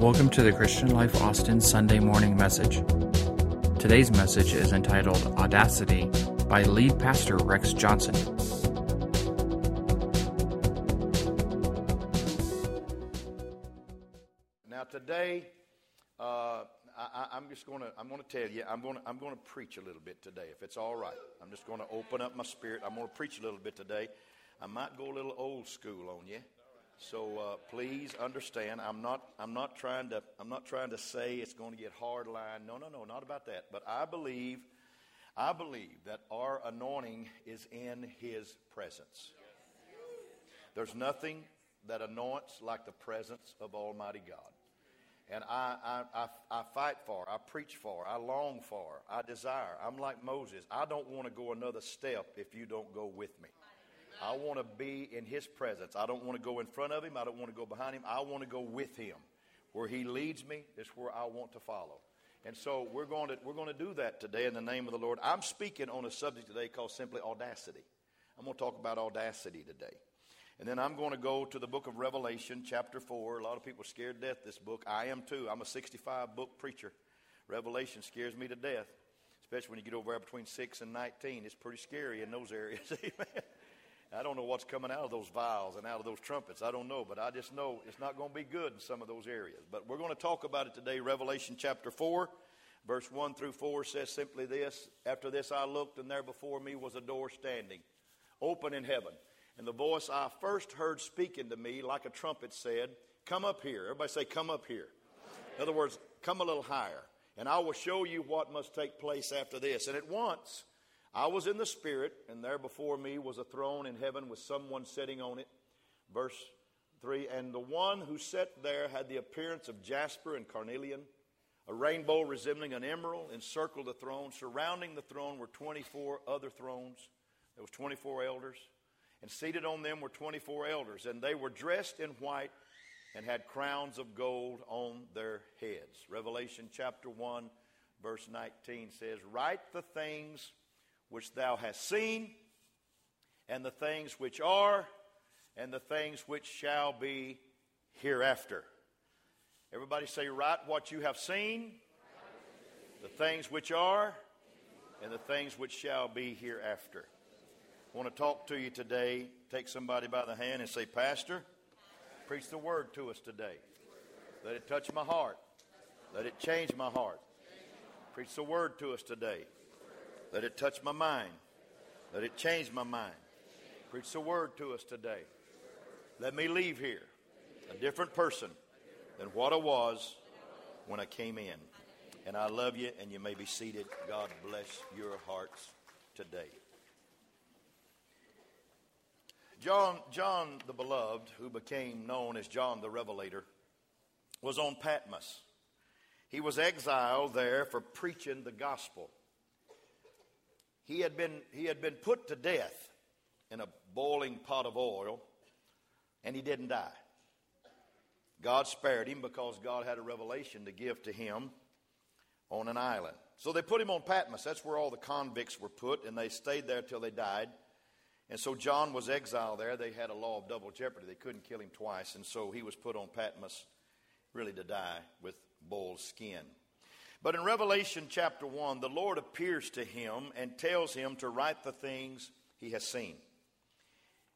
Welcome to the Christian Life Austin Sunday morning message. Today's message is entitled Audacity by lead pastor Rex Johnson. Now today, uh, I, am just going to I'm going to tell you I'm going to I'm going to preach a little bit today if it's all right. I'm just going to open up my spirit. I'm going to preach a little bit today. I might go a little old school on you. So uh, please understand, I'm not, I'm not trying to, I'm not trying to say it's going to get hard line. No, no, no, not about that. But I believe, I believe that our anointing is in His presence. There's nothing that anoints like the presence of Almighty God. And I, I, I, I fight for, I preach for, I long for, I desire. I'm like Moses. I don't want to go another step if you don't go with me. I want to be in His presence. I don't want to go in front of Him. I don't want to go behind Him. I want to go with Him. Where He leads me is where I want to follow. And so we're going to, we're going to do that today in the name of the Lord. I'm speaking on a subject today called simply audacity. I'm going to talk about audacity today. And then I'm going to go to the book of Revelation, chapter 4. A lot of people are scared to death this book. I am too. I'm a 65 book preacher. Revelation scares me to death, especially when you get over there between 6 and 19. It's pretty scary in those areas. Amen. I don't know what's coming out of those vials and out of those trumpets. I don't know, but I just know it's not going to be good in some of those areas. But we're going to talk about it today. Revelation chapter 4, verse 1 through 4 says simply this After this I looked, and there before me was a door standing, open in heaven. And the voice I first heard speaking to me, like a trumpet, said, Come up here. Everybody say, Come up here. In other words, come a little higher. And I will show you what must take place after this. And at once, I was in the Spirit, and there before me was a throne in heaven with someone sitting on it. Verse 3 And the one who sat there had the appearance of jasper and carnelian. A rainbow resembling an emerald encircled the throne. Surrounding the throne were 24 other thrones. There was 24 elders. And seated on them were 24 elders. And they were dressed in white and had crowns of gold on their heads. Revelation chapter 1, verse 19 says, Write the things which thou hast seen, and the things which are, and the things which shall be hereafter. Everybody say, Write what you have seen, the things which are, and the things which shall be hereafter. I want to talk to you today. Take somebody by the hand and say, Pastor, preach the word to us today. Let it touch my heart. Let it change my heart. Preach the word to us today. Let it touch my mind. Let it change my mind. Preach the word to us today. Let me leave here a different person than what I was when I came in. And I love you, and you may be seated. God bless your hearts today. John, John the Beloved, who became known as John the Revelator, was on Patmos. He was exiled there for preaching the gospel he had been, he had been put to death in a boiling pot of oil, and he didn't die. God spared him because God had a revelation to give to him on an island. So they put him on Patmos. That's where all the convicts were put, and they stayed there till they died. And so John was exiled there. They had a law of double jeopardy. They couldn't kill him twice, and so he was put on Patmos really to die with bull's skin. But in Revelation chapter 1, the Lord appears to him and tells him to write the things he has seen,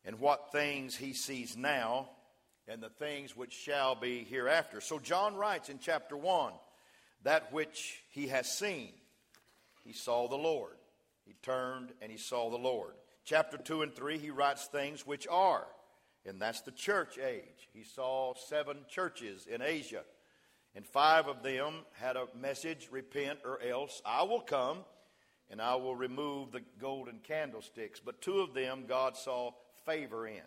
and what things he sees now, and the things which shall be hereafter. So John writes in chapter 1 that which he has seen. He saw the Lord. He turned and he saw the Lord. Chapter 2 and 3, he writes things which are, and that's the church age. He saw seven churches in Asia and five of them had a message repent or else I will come and I will remove the golden candlesticks. But two of them God saw favor in.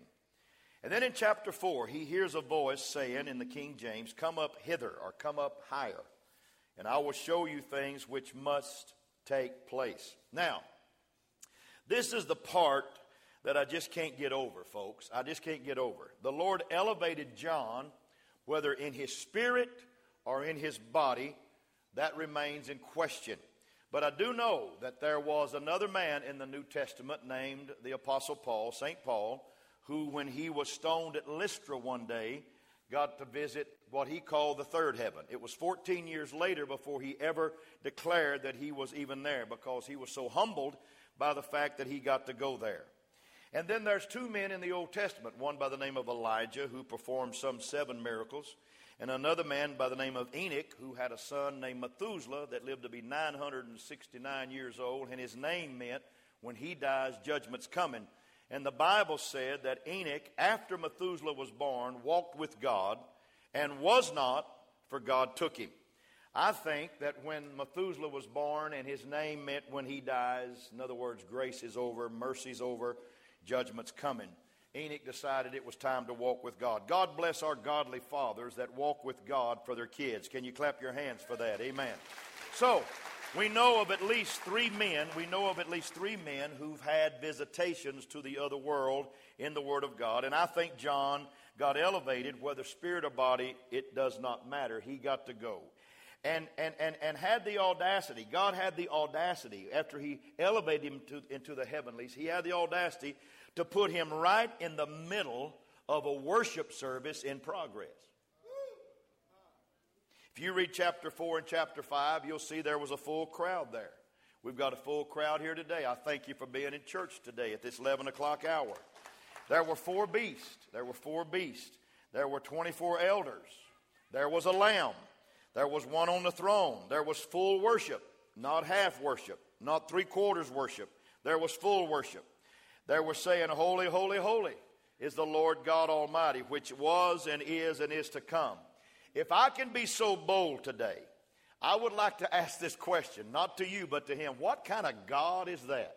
And then in chapter 4, he hears a voice saying in the King James, Come up hither or come up higher, and I will show you things which must take place. Now, this is the part that I just can't get over, folks. I just can't get over. The Lord elevated John, whether in his spirit or in his body, that remains in question. But I do know that there was another man in the New Testament named the Apostle Paul, St. Paul, who, when he was stoned at Lystra one day, got to visit what he called the third heaven. It was 14 years later before he ever declared that he was even there because he was so humbled by the fact that he got to go there. And then there's two men in the Old Testament, one by the name of Elijah, who performed some seven miracles, and another man by the name of Enoch, who had a son named Methuselah that lived to be 969 years old, and his name meant, when he dies, judgment's coming. And the Bible said that Enoch, after Methuselah was born, walked with God and was not, for God took him. I think that when Methuselah was born and his name meant when he dies, in other words, grace is over, mercy's over, judgment's coming. Enoch decided it was time to walk with God. God bless our godly fathers that walk with God for their kids. Can you clap your hands for that? Amen. So, we know of at least three men, we know of at least three men who've had visitations to the other world in the Word of God. And I think John got elevated, whether spirit or body, it does not matter. He got to go. And, and, and, and had the audacity, God had the audacity, after He elevated him to, into the heavenlies, He had the audacity to put him right in the middle of a worship service in progress. If you read chapter 4 and chapter 5, you'll see there was a full crowd there. We've got a full crowd here today. I thank you for being in church today at this 11 o'clock hour. There were four beasts. There were four beasts. There were 24 elders. There was a lamb. There was one on the throne. There was full worship, not half worship, not three quarters worship. There was full worship. They were saying, Holy, holy, holy is the Lord God Almighty, which was and is and is to come. If I can be so bold today, I would like to ask this question, not to you, but to him. What kind of God is that?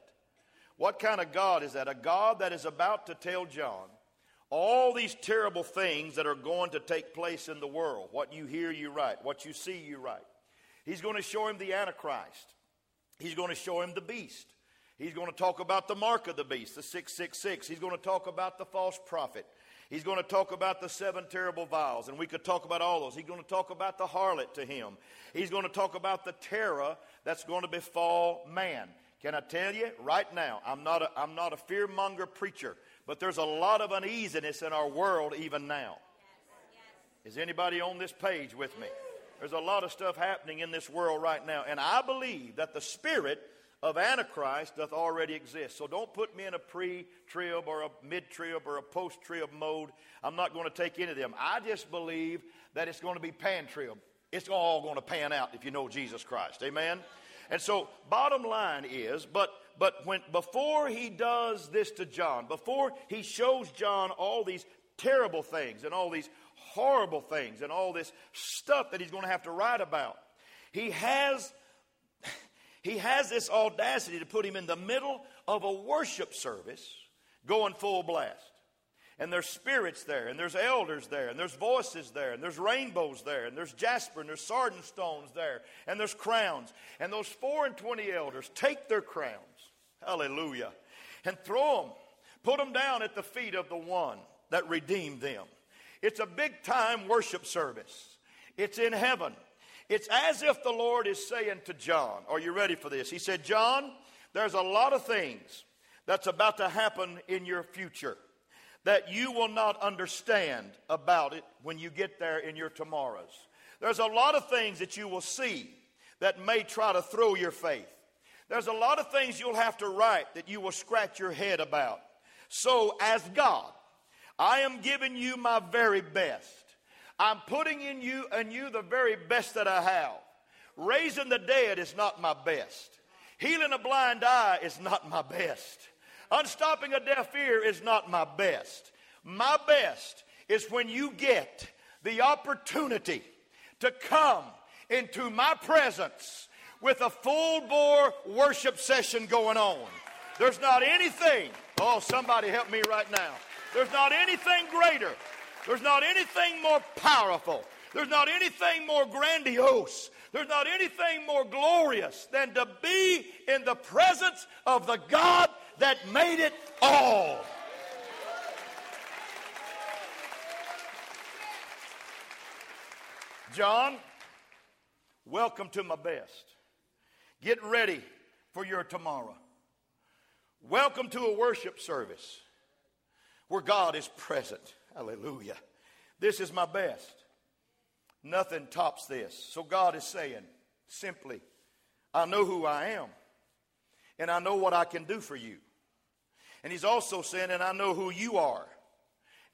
What kind of God is that? A God that is about to tell John all these terrible things that are going to take place in the world. What you hear, you write. What you see, you write. He's going to show him the Antichrist. He's going to show him the beast. He's going to talk about the mark of the beast, the 666. He's going to talk about the false prophet. He's going to talk about the seven terrible vials, and we could talk about all those. He's going to talk about the harlot to him. He's going to talk about the terror that's going to befall man. Can I tell you right now? I'm not a, I'm not a fearmonger preacher, but there's a lot of uneasiness in our world even now. Is anybody on this page with me? There's a lot of stuff happening in this world right now, and I believe that the Spirit of Antichrist doth already exist. So don't put me in a pre trib or a mid trib or a post trib mode. I'm not going to take any of them. I just believe that it's going to be pan trib. It's all going to pan out if you know Jesus Christ. Amen? And so, bottom line is, but but when before he does this to John, before he shows John all these terrible things and all these horrible things and all this stuff that he's going to have to write about, he has he has this audacity to put him in the middle of a worship service going full blast. And there's spirits there, and there's elders there, and there's voices there, and there's rainbows there, and there's jasper, and there's sardine stones there, and there's crowns. And those four and twenty elders take their crowns, hallelujah, and throw them, put them down at the feet of the one that redeemed them. It's a big time worship service, it's in heaven. It's as if the Lord is saying to John, Are you ready for this? He said, John, there's a lot of things that's about to happen in your future that you will not understand about it when you get there in your tomorrows. There's a lot of things that you will see that may try to throw your faith. There's a lot of things you'll have to write that you will scratch your head about. So, as God, I am giving you my very best. I'm putting in you and you the very best that I have. Raising the dead is not my best. Healing a blind eye is not my best. Unstopping a deaf ear is not my best. My best is when you get the opportunity to come into my presence with a full bore worship session going on. There's not anything, oh, somebody help me right now. There's not anything greater there's not anything more powerful. There's not anything more grandiose. There's not anything more glorious than to be in the presence of the God that made it all. John, welcome to my best. Get ready for your tomorrow. Welcome to a worship service where God is present. Hallelujah. This is my best. Nothing tops this. So God is saying simply, I know who I am, and I know what I can do for you. And He's also saying, and I know who you are,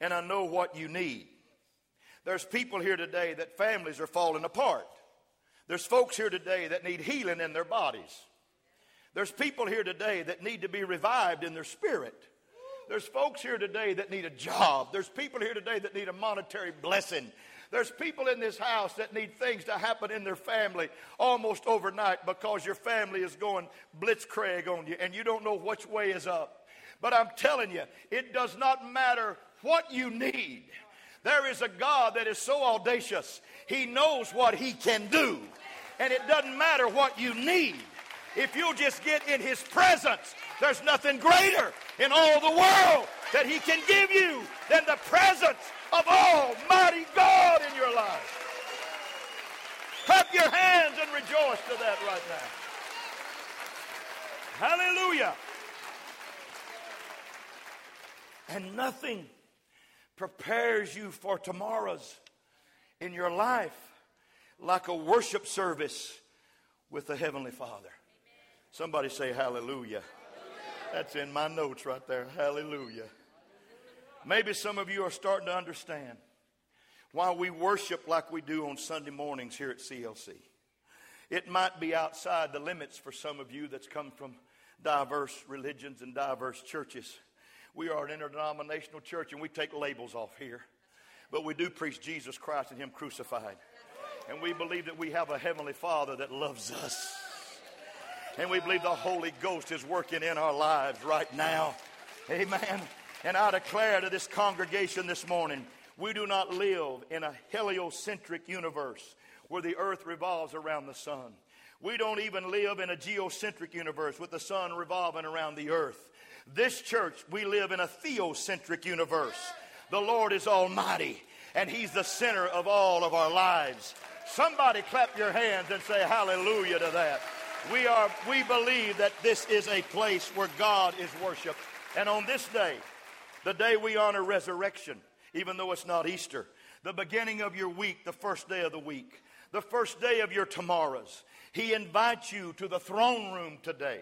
and I know what you need. There's people here today that families are falling apart. There's folks here today that need healing in their bodies. There's people here today that need to be revived in their spirit. There's folks here today that need a job. There's people here today that need a monetary blessing. There's people in this house that need things to happen in their family almost overnight because your family is going blitzkrieg on you and you don't know which way is up. But I'm telling you, it does not matter what you need. There is a God that is so audacious. He knows what He can do. And it doesn't matter what you need. If you'll just get in His presence, there's nothing greater in all the world that He can give you than the presence of Almighty God in your life. Clap your hands and rejoice to that right now. Hallelujah. And nothing prepares you for tomorrow's in your life like a worship service with the Heavenly Father. Somebody say hallelujah. That's in my notes right there. Hallelujah. Maybe some of you are starting to understand why we worship like we do on Sunday mornings here at CLC. It might be outside the limits for some of you that's come from diverse religions and diverse churches. We are an interdenominational church and we take labels off here. But we do preach Jesus Christ and Him crucified. And we believe that we have a Heavenly Father that loves us. And we believe the Holy Ghost is working in our lives right now. Amen. And I declare to this congregation this morning we do not live in a heliocentric universe where the earth revolves around the sun. We don't even live in a geocentric universe with the sun revolving around the earth. This church, we live in a theocentric universe. The Lord is Almighty, and He's the center of all of our lives. Somebody clap your hands and say hallelujah to that. We are we believe that this is a place where God is worshiped. And on this day, the day we honor resurrection, even though it's not Easter, the beginning of your week, the first day of the week, the first day of your tomorrows, He invites you to the throne room today.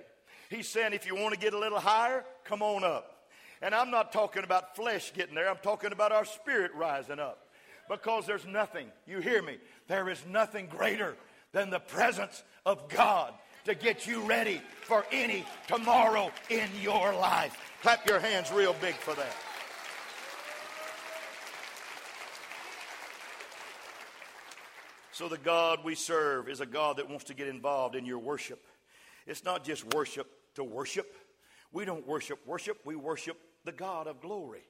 He's saying, if you want to get a little higher, come on up. And I'm not talking about flesh getting there, I'm talking about our spirit rising up. Because there's nothing, you hear me, there is nothing greater than the presence of God to get you ready for any tomorrow in your life. Clap your hands real big for that. So, the God we serve is a God that wants to get involved in your worship. It's not just worship to worship. We don't worship worship, we worship the God of glory.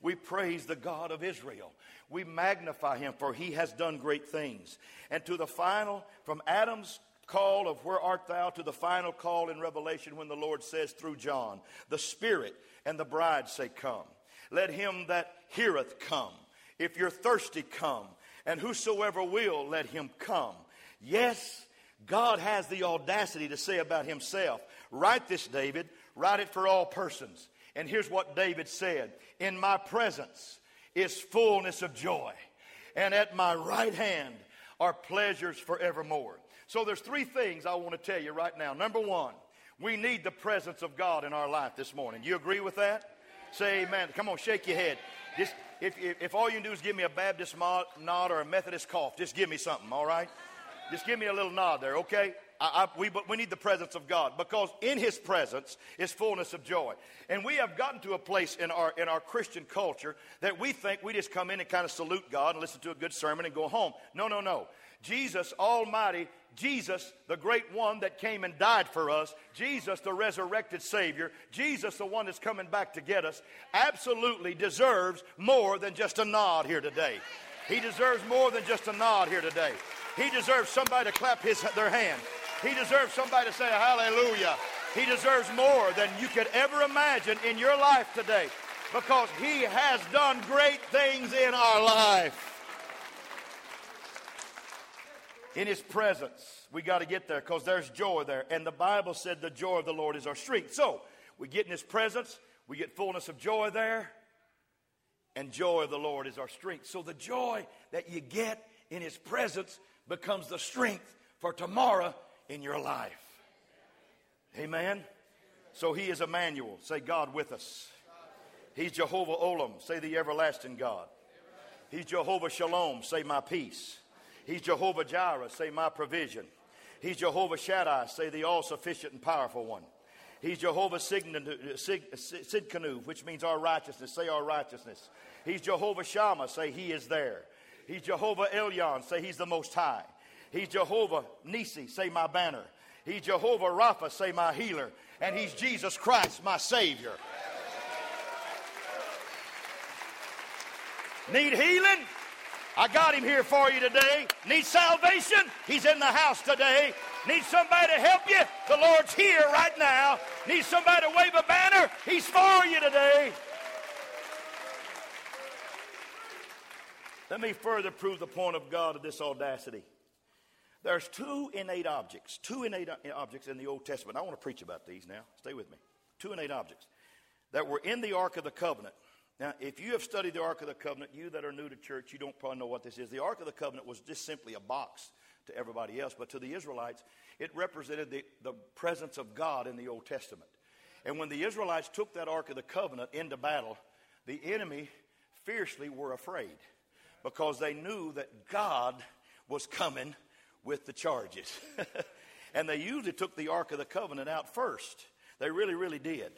We praise the God of Israel. We magnify him, for he has done great things. And to the final, from Adam's call of where art thou to the final call in Revelation when the Lord says through John, the Spirit and the bride say, Come. Let him that heareth come. If you're thirsty, come. And whosoever will, let him come. Yes, God has the audacity to say about himself, Write this, David, write it for all persons. And here's what David said In my presence is fullness of joy, and at my right hand are pleasures forevermore. So there's three things I want to tell you right now. Number one, we need the presence of God in our life this morning. You agree with that? Say amen. Come on, shake your head. Just if, if, if all you do is give me a Baptist nod or a Methodist cough, just give me something, all right? Just give me a little nod there, okay? I, I, we, we need the presence of God because in His presence is fullness of joy. And we have gotten to a place in our, in our Christian culture that we think we just come in and kind of salute God and listen to a good sermon and go home. No, no, no. Jesus Almighty, Jesus, the great one that came and died for us, Jesus, the resurrected Savior, Jesus, the one that's coming back to get us, absolutely deserves more than just a nod here today. He deserves more than just a nod here today. He deserves somebody to clap his, their hand. He deserves somebody to say hallelujah. He deserves more than you could ever imagine in your life today because he has done great things in our life. In his presence, we got to get there because there's joy there. And the Bible said the joy of the Lord is our strength. So we get in his presence, we get fullness of joy there. and joy of the Lord is our strength. So the joy that you get in His presence becomes the strength for tomorrow in your life. Amen. So He is Emmanuel. Say, God with us. He's Jehovah Olam. Say, the everlasting God. He's Jehovah Shalom. Say, my peace. He's Jehovah Jireh. Say, my provision. He's Jehovah Shaddai. Say, the all sufficient and powerful one. He's Jehovah Sidkenu, which means our righteousness. Say our righteousness. He's Jehovah Shammah. Say he is there. He's Jehovah Elyon. Say he's the most high. He's Jehovah Nisi. Say my banner. He's Jehovah Rapha. Say my healer. And he's Jesus Christ, my Savior. Need healing? I got him here for you today. Need salvation? He's in the house today. Need somebody to help you? The Lord's here right now. Need somebody to wave a banner? He's for you today. Let me further prove the point of God of this audacity. There's two innate objects, two innate objects in the Old Testament. I want to preach about these now. Stay with me. Two innate objects that were in the Ark of the Covenant now, if you have studied the Ark of the Covenant, you that are new to church, you don't probably know what this is. The Ark of the Covenant was just simply a box to everybody else, but to the Israelites, it represented the, the presence of God in the Old Testament. And when the Israelites took that Ark of the Covenant into battle, the enemy fiercely were afraid because they knew that God was coming with the charges. and they usually took the Ark of the Covenant out first. They really, really did,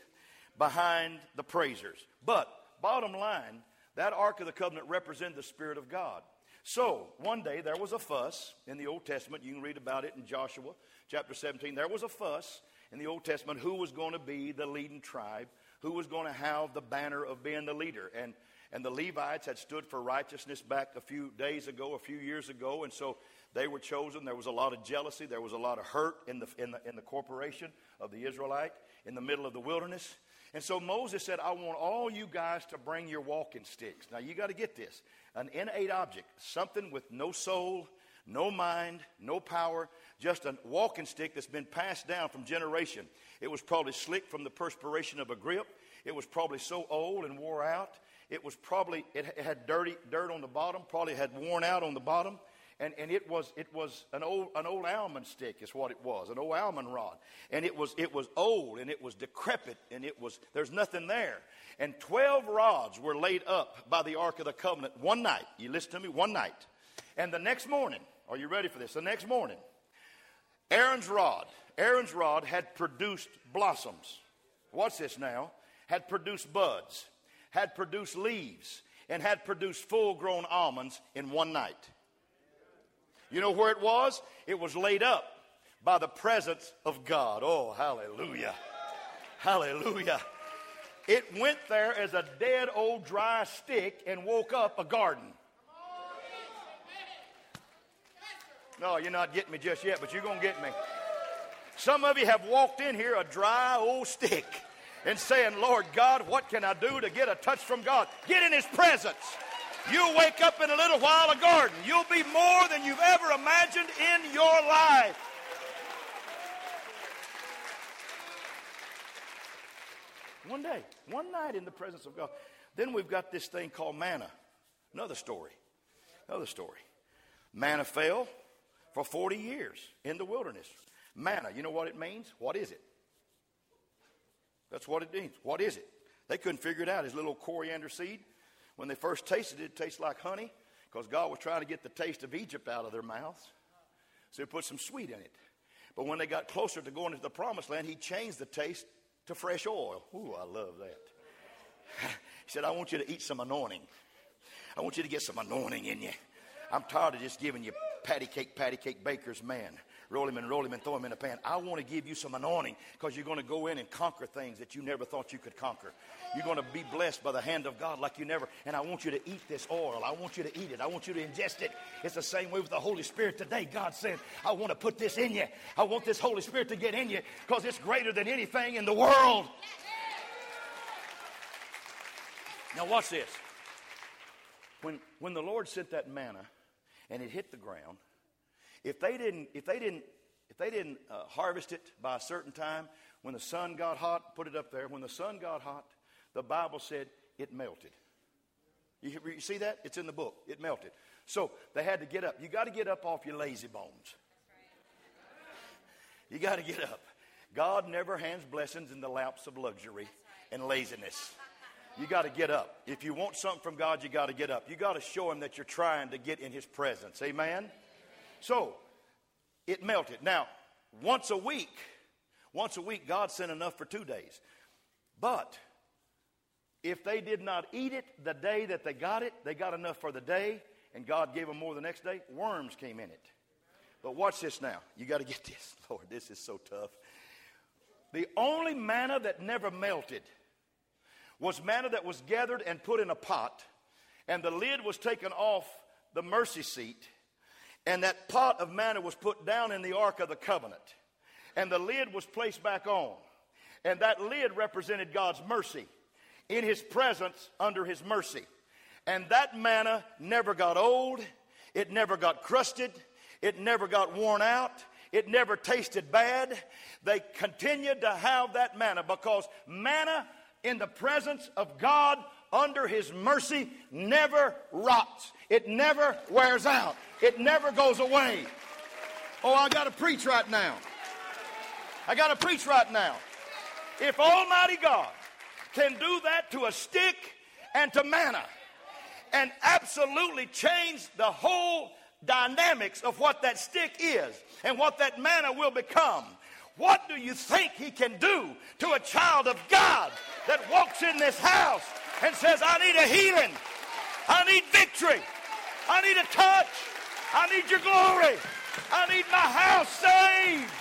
behind the praisers. But Bottom line, that Ark of the Covenant represented the Spirit of God. So, one day there was a fuss in the Old Testament. You can read about it in Joshua chapter 17. There was a fuss in the Old Testament who was going to be the leading tribe, who was going to have the banner of being the leader. And, and the Levites had stood for righteousness back a few days ago, a few years ago, and so they were chosen. There was a lot of jealousy, there was a lot of hurt in the, in the, in the corporation of the Israelite in the middle of the wilderness. And so Moses said, I want all you guys to bring your walking sticks. Now you got to get this an innate object, something with no soul, no mind, no power, just a walking stick that's been passed down from generation. It was probably slick from the perspiration of a grip. It was probably so old and wore out. It was probably, it had dirty dirt on the bottom, probably had worn out on the bottom and, and it was it was an old an old almond stick is what it was an old almond rod. And it was it was old and it was decrepit and it was there's nothing there. And 12 rods were laid up by the ark of the covenant one night. You listen to me one night. And the next morning are you ready for this? The next morning aaron's rod aaron's rod had produced blossoms. What's this now. Had produced buds had produced leaves and had produced full grown almonds in one night you know where it was? It was laid up by the presence of God. Oh, hallelujah. Hallelujah. It went there as a dead old dry stick and woke up a garden. No, you're not getting me just yet, but you're going to get me. Some of you have walked in here a dry old stick and saying, Lord God, what can I do to get a touch from God? Get in His presence. You'll wake up in a little while a garden. You'll be more than you've ever imagined in your life. One day, one night in the presence of God. Then we've got this thing called manna. Another story. Another story. Manna fell for 40 years in the wilderness. Manna, you know what it means? What is it? That's what it means. What is it? They couldn't figure it out. His little coriander seed. When they first tasted it, it tasted like honey because God was trying to get the taste of Egypt out of their mouths. So he put some sweet in it. But when they got closer to going into the promised land, he changed the taste to fresh oil. Ooh, I love that. he said, I want you to eat some anointing. I want you to get some anointing in you. I'm tired of just giving you patty cake, patty cake baker's man roll him and roll him and throw him in a pan. I want to give you some anointing because you're going to go in and conquer things that you never thought you could conquer. You're going to be blessed by the hand of God like you never. And I want you to eat this oil. I want you to eat it. I want you to ingest it. It's the same way with the Holy Spirit today. God said, I want to put this in you. I want this Holy Spirit to get in you because it's greater than anything in the world. Now, watch this. When, when the Lord sent that manna and it hit the ground, if they didn't, if they didn't, if they didn't uh, harvest it by a certain time, when the sun got hot, put it up there. When the sun got hot, the Bible said it melted. You, you see that? It's in the book. It melted. So they had to get up. You got to get up off your lazy bones. You got to get up. God never hands blessings in the laps of luxury and laziness. You got to get up. If you want something from God, you got to get up. You got to show Him that you're trying to get in His presence. Amen? So, it melted. Now, once a week, once a week, God sent enough for two days. But if they did not eat it the day that they got it, they got enough for the day, and God gave them more the next day, worms came in it. But watch this now. You got to get this. Lord, this is so tough. The only manna that never melted was manna that was gathered and put in a pot, and the lid was taken off the mercy seat, and that pot of manna was put down in the Ark of the Covenant, and the lid was placed back on. And that lid represented God's mercy in His presence under His mercy. And that manna never got old, it never got crusted, it never got worn out, it never tasted bad. They continued to have that manna because manna in the presence of God under His mercy never rots. It never wears out. It never goes away. Oh, I got to preach right now. I got to preach right now. If Almighty God can do that to a stick and to manna and absolutely change the whole dynamics of what that stick is and what that manna will become. What do you think he can do to a child of God that walks in this house and says, I need a healing, I need victory, I need a touch, I need your glory, I need my house saved?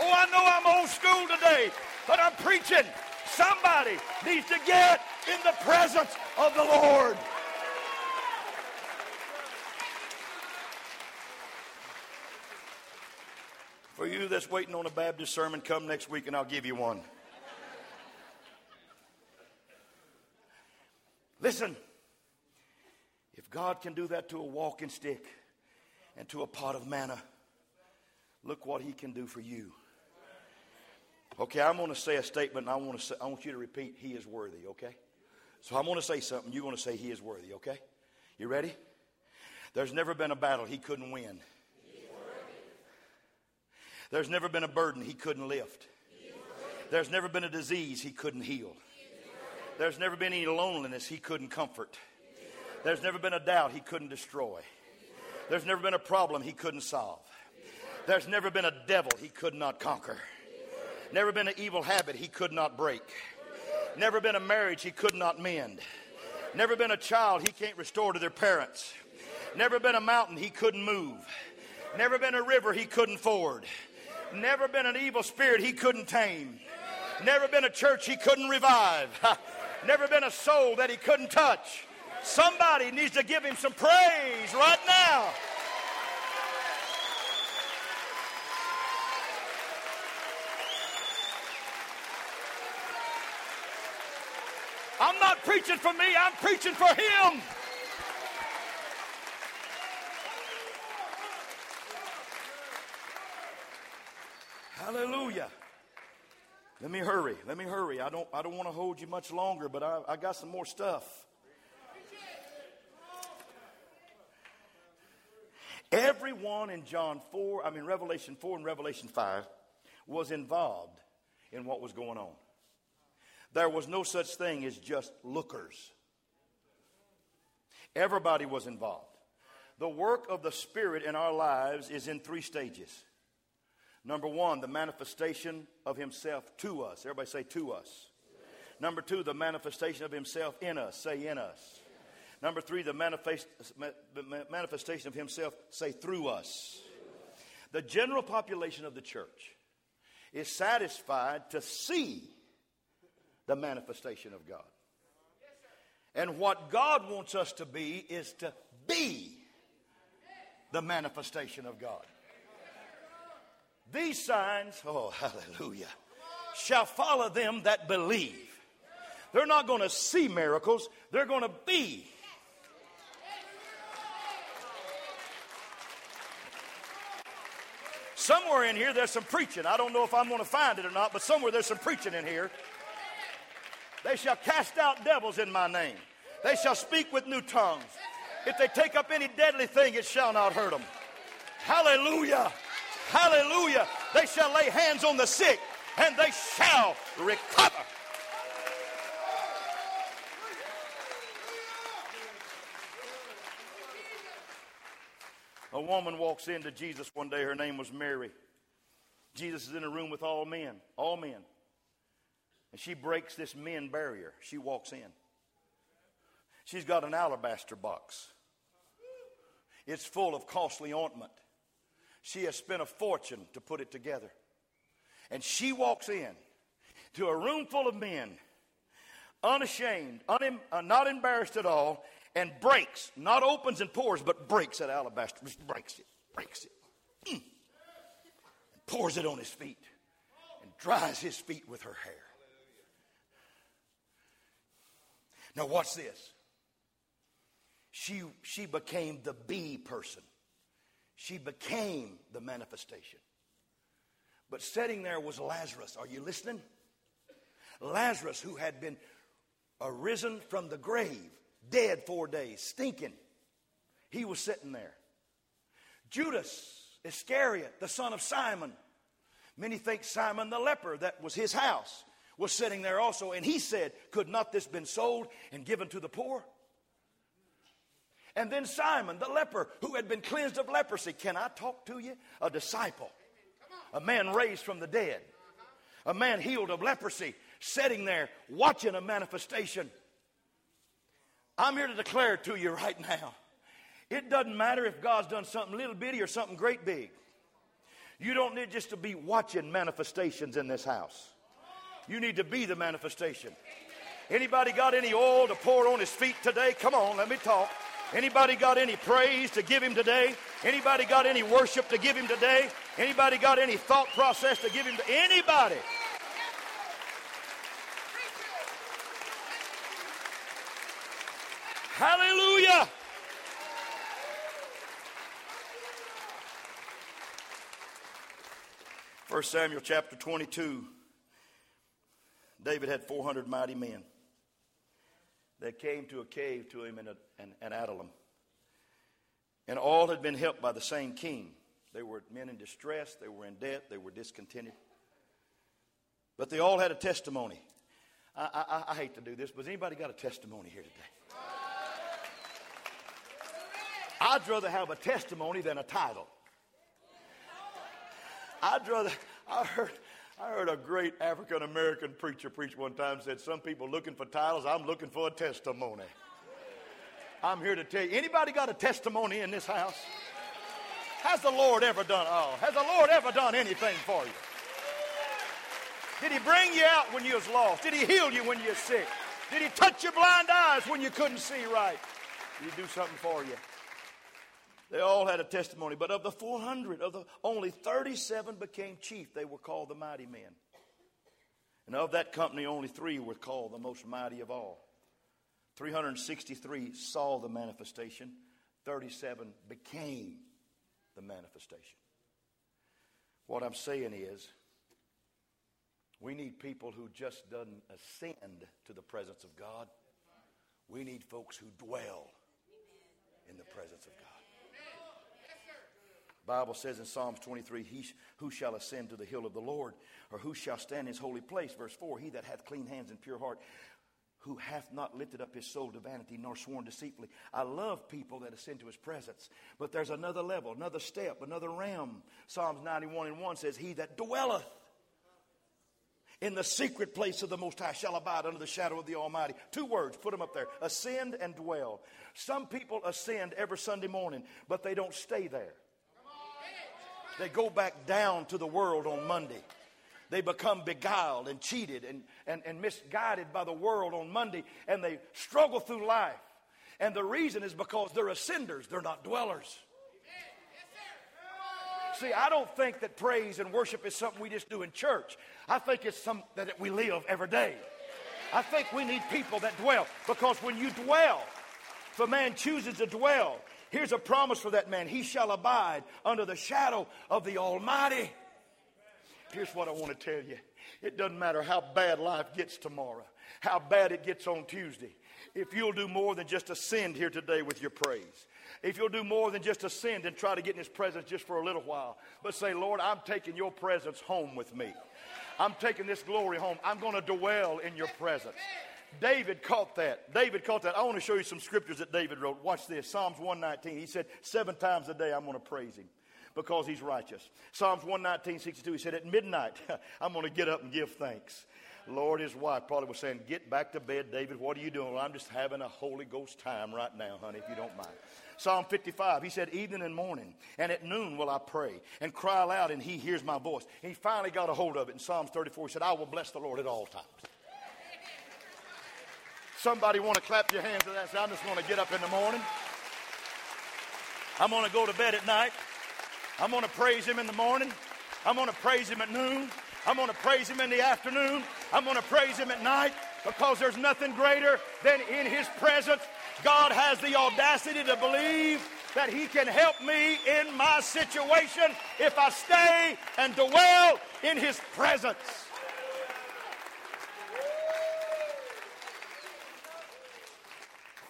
Oh, I know I'm old school today, but I'm preaching. Somebody needs to get in the presence of the Lord. For you that's waiting on a Baptist sermon, come next week and I'll give you one. Listen, if God can do that to a walking stick and to a pot of manna, look what He can do for you. Okay, I'm going to say a statement and I want, to say, I want you to repeat, He is worthy, okay? So I'm going to say something. You're going to say, He is worthy, okay? You ready? There's never been a battle He couldn't win. There's never been a burden he couldn't lift. There's never been a disease he couldn't heal. There's never been any loneliness he couldn't comfort. There's never been a doubt he couldn't destroy. There's never been a problem he couldn't solve. There's never been a devil he could not conquer. Never been an evil habit he could not break. Never been a marriage he could not mend. Never been a child he can't restore to their parents. Never been a mountain he couldn't move. Never been a river he couldn't ford. Never been an evil spirit he couldn't tame. Never been a church he couldn't revive. Never been a soul that he couldn't touch. Somebody needs to give him some praise right now. I'm not preaching for me, I'm preaching for him. Hallelujah. Let me hurry. Let me hurry. I don't, I don't want to hold you much longer, but I, I got some more stuff. Everyone in John 4, I mean, Revelation 4 and Revelation 5 was involved in what was going on. There was no such thing as just lookers, everybody was involved. The work of the Spirit in our lives is in three stages. Number one, the manifestation of himself to us. Everybody say to us. Number two, the manifestation of himself in us. Say in us. Number three, the manifest, manifestation of himself, say through us. The general population of the church is satisfied to see the manifestation of God. And what God wants us to be is to be the manifestation of God. These signs, oh, hallelujah, shall follow them that believe. They're not going to see miracles, they're going to be. Somewhere in here, there's some preaching. I don't know if I'm going to find it or not, but somewhere there's some preaching in here. They shall cast out devils in my name. They shall speak with new tongues. If they take up any deadly thing, it shall not hurt them. Hallelujah. Hallelujah. They shall lay hands on the sick and they shall recover. A woman walks into Jesus one day. Her name was Mary. Jesus is in a room with all men, all men. And she breaks this men barrier. She walks in. She's got an alabaster box. It's full of costly ointment. She has spent a fortune to put it together. And she walks in to a room full of men, unashamed, unem- uh, not embarrassed at all, and breaks, not opens and pours, but breaks that alabaster. Just breaks it, breaks it. Mm. And pours it on his feet and dries his feet with her hair. Now, watch this. She, she became the B person. She became the manifestation. But sitting there was Lazarus. Are you listening? Lazarus, who had been arisen from the grave, dead four days, stinking. He was sitting there. Judas Iscariot, the son of Simon. Many think Simon the leper, that was his house, was sitting there also. And he said, Could not this been sold and given to the poor? And then Simon, the leper, who had been cleansed of leprosy. Can I talk to you? A disciple, a man raised from the dead, a man healed of leprosy, sitting there watching a manifestation. I'm here to declare to you right now it doesn't matter if God's done something little bitty or something great big. You don't need just to be watching manifestations in this house. You need to be the manifestation. Anybody got any oil to pour on his feet today? Come on, let me talk. Anybody got any praise to give him today? Anybody got any worship to give him today? Anybody got any thought process to give him to anybody? Hallelujah. First Samuel chapter 22. David had 400 mighty men that came to a cave to him in, in, in Adullam. And all had been helped by the same king. They were men in distress, they were in debt, they were discontented. But they all had a testimony. I, I, I hate to do this, but has anybody got a testimony here today? I'd rather have a testimony than a title. I'd rather, I heard, I heard a great African American preacher preach one time said, Some people looking for titles, I'm looking for a testimony. I'm here to tell you, anybody got a testimony in this house? Has the Lord ever done oh, has the Lord ever done anything for you? Did he bring you out when you was lost? Did he heal you when you're sick? Did he touch your blind eyes when you couldn't see right? Did he do something for you? They all had a testimony, but of the 400, of the only 37 became chief. They were called the mighty men. And of that company, only three were called the most mighty of all. 363 saw the manifestation, 37 became the manifestation. What I'm saying is, we need people who just doesn't ascend to the presence of God. We need folks who dwell in the presence of God. Bible says in Psalms 23, he, who shall ascend to the hill of the Lord, or who shall stand in his holy place? Verse 4, he that hath clean hands and pure heart, who hath not lifted up his soul to vanity, nor sworn deceitfully. I love people that ascend to his presence, but there's another level, another step, another realm. Psalms 91 and 1 says, He that dwelleth in the secret place of the Most High shall abide under the shadow of the Almighty. Two words, put them up there ascend and dwell. Some people ascend every Sunday morning, but they don't stay there. They go back down to the world on Monday. They become beguiled and cheated and, and, and misguided by the world on Monday, and they struggle through life. And the reason is because they're ascenders, they're not dwellers. See, I don't think that praise and worship is something we just do in church. I think it's something that we live every day. I think we need people that dwell because when you dwell, if a man chooses to dwell, Here's a promise for that man. He shall abide under the shadow of the Almighty. Here's what I want to tell you. It doesn't matter how bad life gets tomorrow. how bad it gets on Tuesday. If you'll do more than just ascend here today with your praise. If you'll do more than just ascend and try to get in His presence just for a little while, but say, Lord, I'm taking your presence home with me. I'm taking this glory home. I'm going to dwell in your presence. David caught that. David caught that. I want to show you some scriptures that David wrote. Watch this Psalms 119. He said, Seven times a day I'm going to praise him because he's righteous. Psalms 119, 62, he said, At midnight, I'm going to get up and give thanks. Lord, his wife probably was saying, Get back to bed, David. What are you doing? Well, I'm just having a Holy Ghost time right now, honey, if you don't mind. Psalm 55, he said, Evening and morning, and at noon will I pray and cry aloud, and he hears my voice. he finally got a hold of it in Psalms 34. He said, I will bless the Lord at all times. Somebody want to clap your hands to that? Say, I'm just going to get up in the morning. I'm going to go to bed at night. I'm going to praise him in the morning. I'm going to praise him at noon. I'm going to praise him in the afternoon. I'm going to praise him at night because there's nothing greater than in his presence. God has the audacity to believe that he can help me in my situation if I stay and dwell in his presence.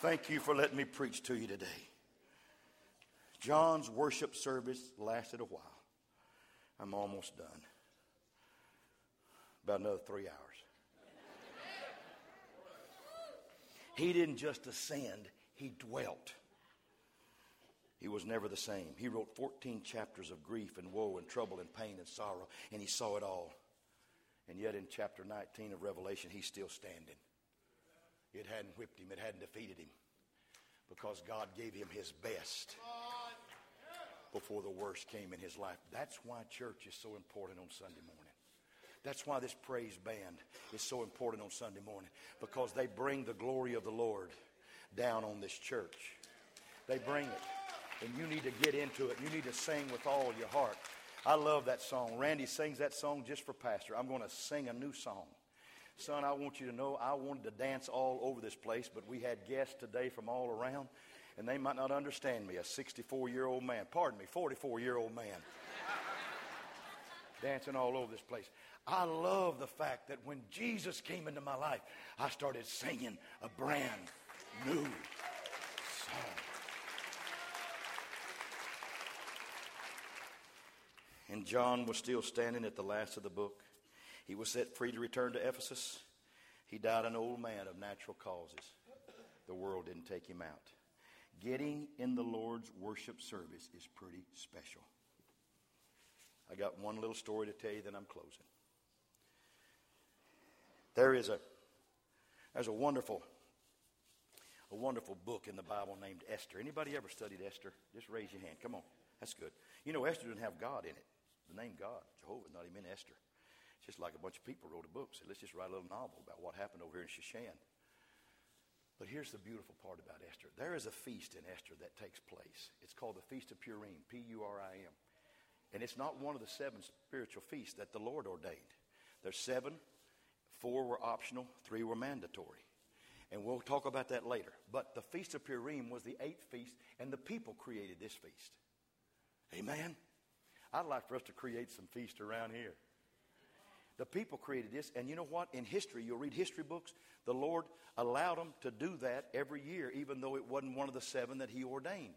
Thank you for letting me preach to you today. John's worship service lasted a while. I'm almost done. About another three hours. He didn't just ascend, he dwelt. He was never the same. He wrote 14 chapters of grief and woe and trouble and pain and sorrow, and he saw it all. And yet, in chapter 19 of Revelation, he's still standing. It hadn't whipped him, it hadn't defeated him, because God gave him his best before the worst came in his life. That's why church is so important on Sunday morning. That's why this praise band is so important on Sunday morning because they bring the glory of the Lord down on this church. They bring it. And you need to get into it. You need to sing with all your heart. I love that song. Randy sings that song just for Pastor. I'm going to sing a new song. Son, I want you to know I wanted to dance all over this place, but we had guests today from all around, and they might not understand me, a 64 year old man. Pardon me, 44 year old man. dancing all over this place. I love the fact that when Jesus came into my life, I started singing a brand new song. And John was still standing at the last of the book. He was set free to return to Ephesus. He died an old man of natural causes. The world didn't take him out. Getting in the Lord's worship service is pretty special. I got one little story to tell you, then I'm closing. There is a there's a wonderful a wonderful book in the Bible named Esther. Anybody ever studied Esther? Just raise your hand. Come on. That's good. You know Esther didn't have God in it. The name God, Jehovah, not even Esther. It's just like a bunch of people wrote a book. Said, let's just write a little novel about what happened over here in Shushan. But here's the beautiful part about Esther. There is a feast in Esther that takes place. It's called the Feast of Purim, P U R I M. And it's not one of the seven spiritual feasts that the Lord ordained. There's seven Four were optional, three were mandatory. And we'll talk about that later. But the Feast of Purim was the eighth feast, and the people created this feast. Amen? I'd like for us to create some feast around here. The people created this, and you know what? In history, you'll read history books, the Lord allowed them to do that every year, even though it wasn't one of the seven that He ordained.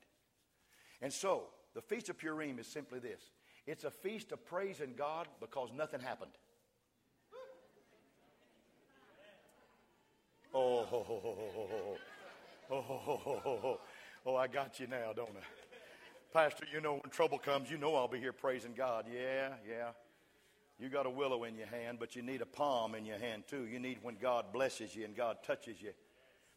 And so, the Feast of Purim is simply this it's a feast of praising God because nothing happened. Oh, oh, oh, oh, oh, oh, oh, oh, I got you now, don't I? Pastor, you know when trouble comes, you know I'll be here praising God. Yeah, yeah. You got a willow in your hand, but you need a palm in your hand too. You need when God blesses you and God touches you.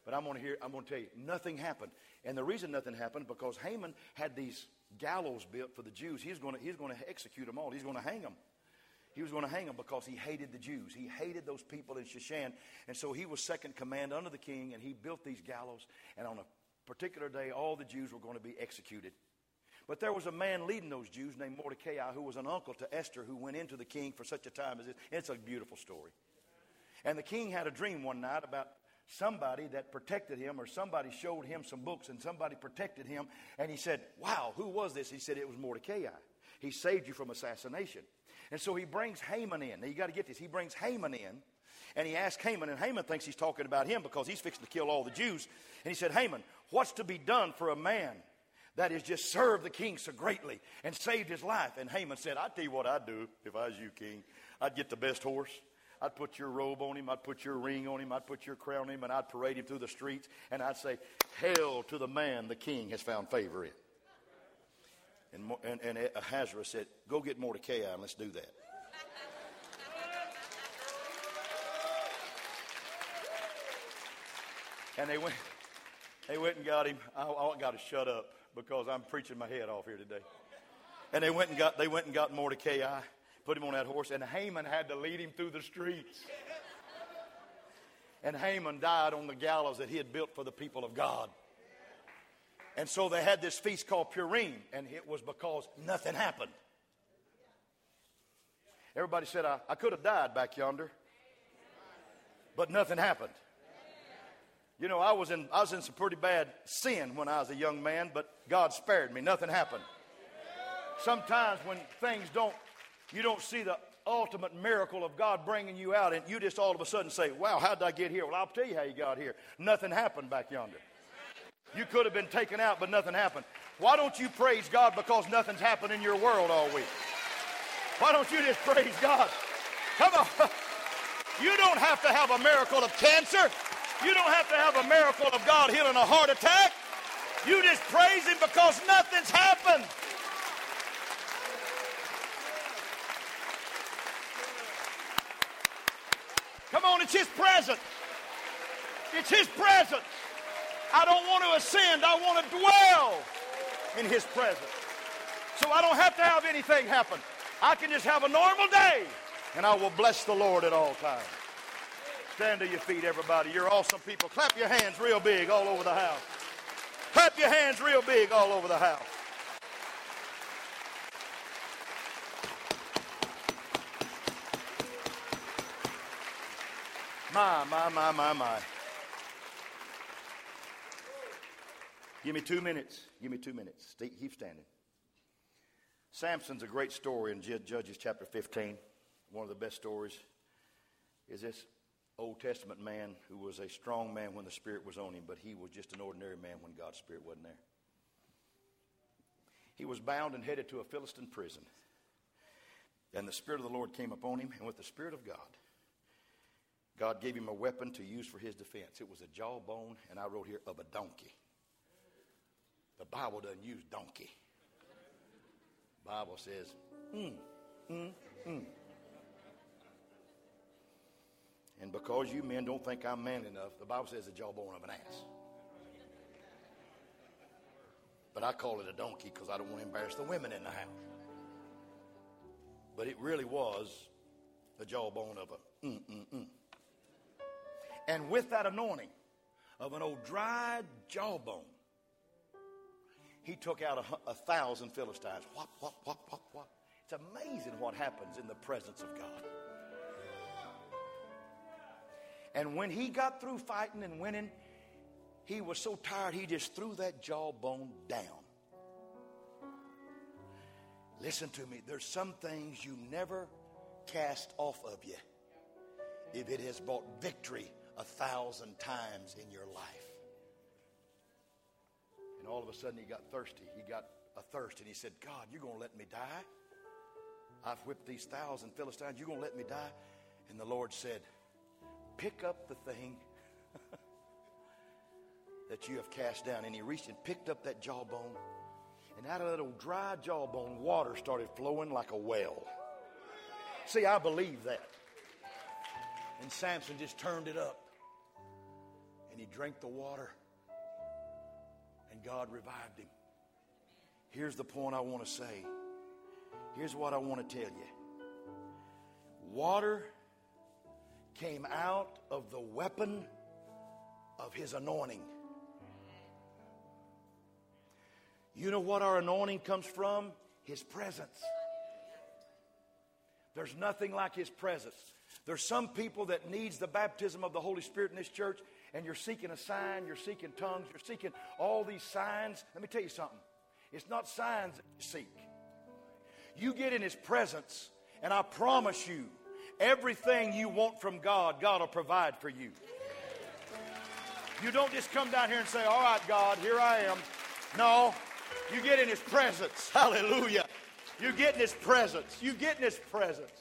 But I'm going to hear, I'm going to tell you, nothing happened. And the reason nothing happened because Haman had these gallows built for the Jews. He's going to, he's going to execute them all. He's going to hang them. He was going to hang them because he hated the Jews. He hated those people in Shushan. And so he was second command under the king, and he built these gallows. And on a particular day, all the Jews were going to be executed. But there was a man leading those Jews named Mordecai who was an uncle to Esther who went into the king for such a time as this. It's a beautiful story. And the king had a dream one night about somebody that protected him or somebody showed him some books and somebody protected him. And he said, Wow, who was this? He said, It was Mordecai. He saved you from assassination. And so he brings Haman in. Now you got to get this. He brings Haman in, And he asked Haman, and Haman thinks he's talking about him because he's fixing to kill all the Jews. And he said, Haman, what's to be done for a man that has just served the king so greatly and saved his life? And Haman said, I'd tell you what I'd do if I was you, king. I'd get the best horse. I'd put your robe on him. I'd put your ring on him. I'd put your crown on him. And I'd parade him through the streets. And I'd say, Hail to the man the king has found favor in. And, and, and Ahasuerus said, Go get Mordecai and let's do that. And they went, they went and got him. I, I got to shut up because I'm preaching my head off here today. And they went and got, they went and got Mordecai, put him on that horse, and Haman had to lead him through the streets. And Haman died on the gallows that he had built for the people of God. And so they had this feast called Purim, and it was because nothing happened. Everybody said, I, I could have died back yonder, but nothing happened. You know, I was in I was in some pretty bad sin when I was a young man, but God spared me. Nothing happened. Sometimes when things don't you don't see the ultimate miracle of God bringing you out, and you just all of a sudden say, Wow, how did I get here? Well, I'll tell you how you got here. Nothing happened back yonder. You could have been taken out, but nothing happened. Why don't you praise God because nothing's happened in your world all week? Why don't you just praise God? Come on. You don't have to have a miracle of cancer. You don't have to have a miracle of God healing a heart attack. You just praise Him because nothing's happened. Come on, it's His presence. It's His presence. I don't want to ascend, I want to dwell in His presence. So I don't have to have anything happen. I can just have a normal day and I will bless the Lord at all times. Stand to your feet, everybody. You're awesome people. Clap your hands real big all over the house. Clap your hands real big all over the house. My, my, my, my, my. Give me two minutes. Give me two minutes. Keep standing. Samson's a great story in Judges chapter 15. One of the best stories is this Old Testament man who was a strong man when the Spirit was on him, but he was just an ordinary man when God's Spirit wasn't there. He was bound and headed to a Philistine prison. And the Spirit of the Lord came upon him, and with the Spirit of God, God gave him a weapon to use for his defense. It was a jawbone, and I wrote here, of a donkey. The Bible doesn't use donkey. Bible says, mm, mm, mm. And because you men don't think I'm man enough, the Bible says the jawbone of an ass. But I call it a donkey because I don't want to embarrass the women in the house. But it really was the jawbone of a mm, mm, mm. And with that anointing of an old dried jawbone, he took out a, a thousand Philistines. Whop, whop, whop, whop, whop. It's amazing what happens in the presence of God. And when he got through fighting and winning, he was so tired he just threw that jawbone down. Listen to me, there's some things you never cast off of you if it has brought victory a thousand times in your life. And all of a sudden he got thirsty. He got a thirst and he said, God, you're going to let me die? I've whipped these thousand Philistines. You're going to let me die? And the Lord said, pick up the thing that you have cast down. And he reached and picked up that jawbone. And out of that old dry jawbone, water started flowing like a well. See, I believe that. And Samson just turned it up. And he drank the water. And God revived him. Here's the point I want to say. Here's what I want to tell you. Water came out of the weapon of his anointing. You know what our anointing comes from? His presence. There's nothing like his presence. There's some people that needs the baptism of the Holy Spirit in this church and you're seeking a sign, you're seeking tongues, you're seeking all these signs. Let me tell you something. It's not signs that you seek. You get in his presence and I promise you everything you want from God, God will provide for you. You don't just come down here and say, All right, God, here I am. No, you get in His presence. Hallelujah. You get in His presence. You get in His presence.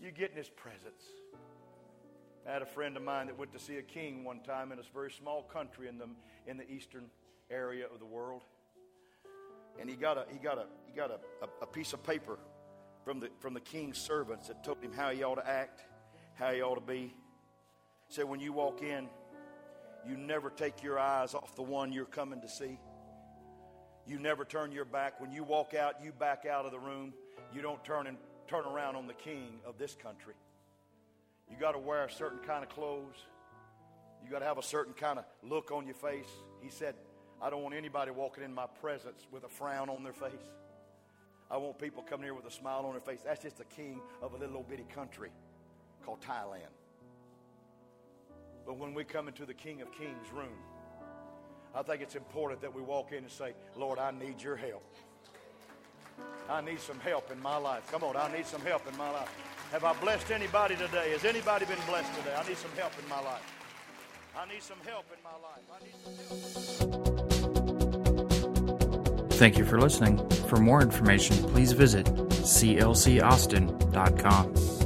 You get in His presence. I had a friend of mine that went to see a king one time in a very small country in the, in the eastern area of the world. And he got a, he got a, he got a, a, a piece of paper from the, from the king's servants that told him how he ought to act, how he ought to be. He Said, when you walk in, you never take your eyes off the one you're coming to see. You never turn your back. When you walk out, you back out of the room. You don't turn and turn around on the king of this country. You got to wear a certain kind of clothes. You got to have a certain kind of look on your face. He said, I don't want anybody walking in my presence with a frown on their face. I want people coming here with a smile on their face. That's just the king of a little old bitty country called Thailand. But when we come into the King of Kings room, I think it's important that we walk in and say, Lord, I need your help. I need some help in my life. Come on, I need some help in my life. Have I blessed anybody today? Has anybody been blessed today? I need some help in my life. I need some help in my life. I need some help. Thank you for listening. For more information, please visit clcaustin.com.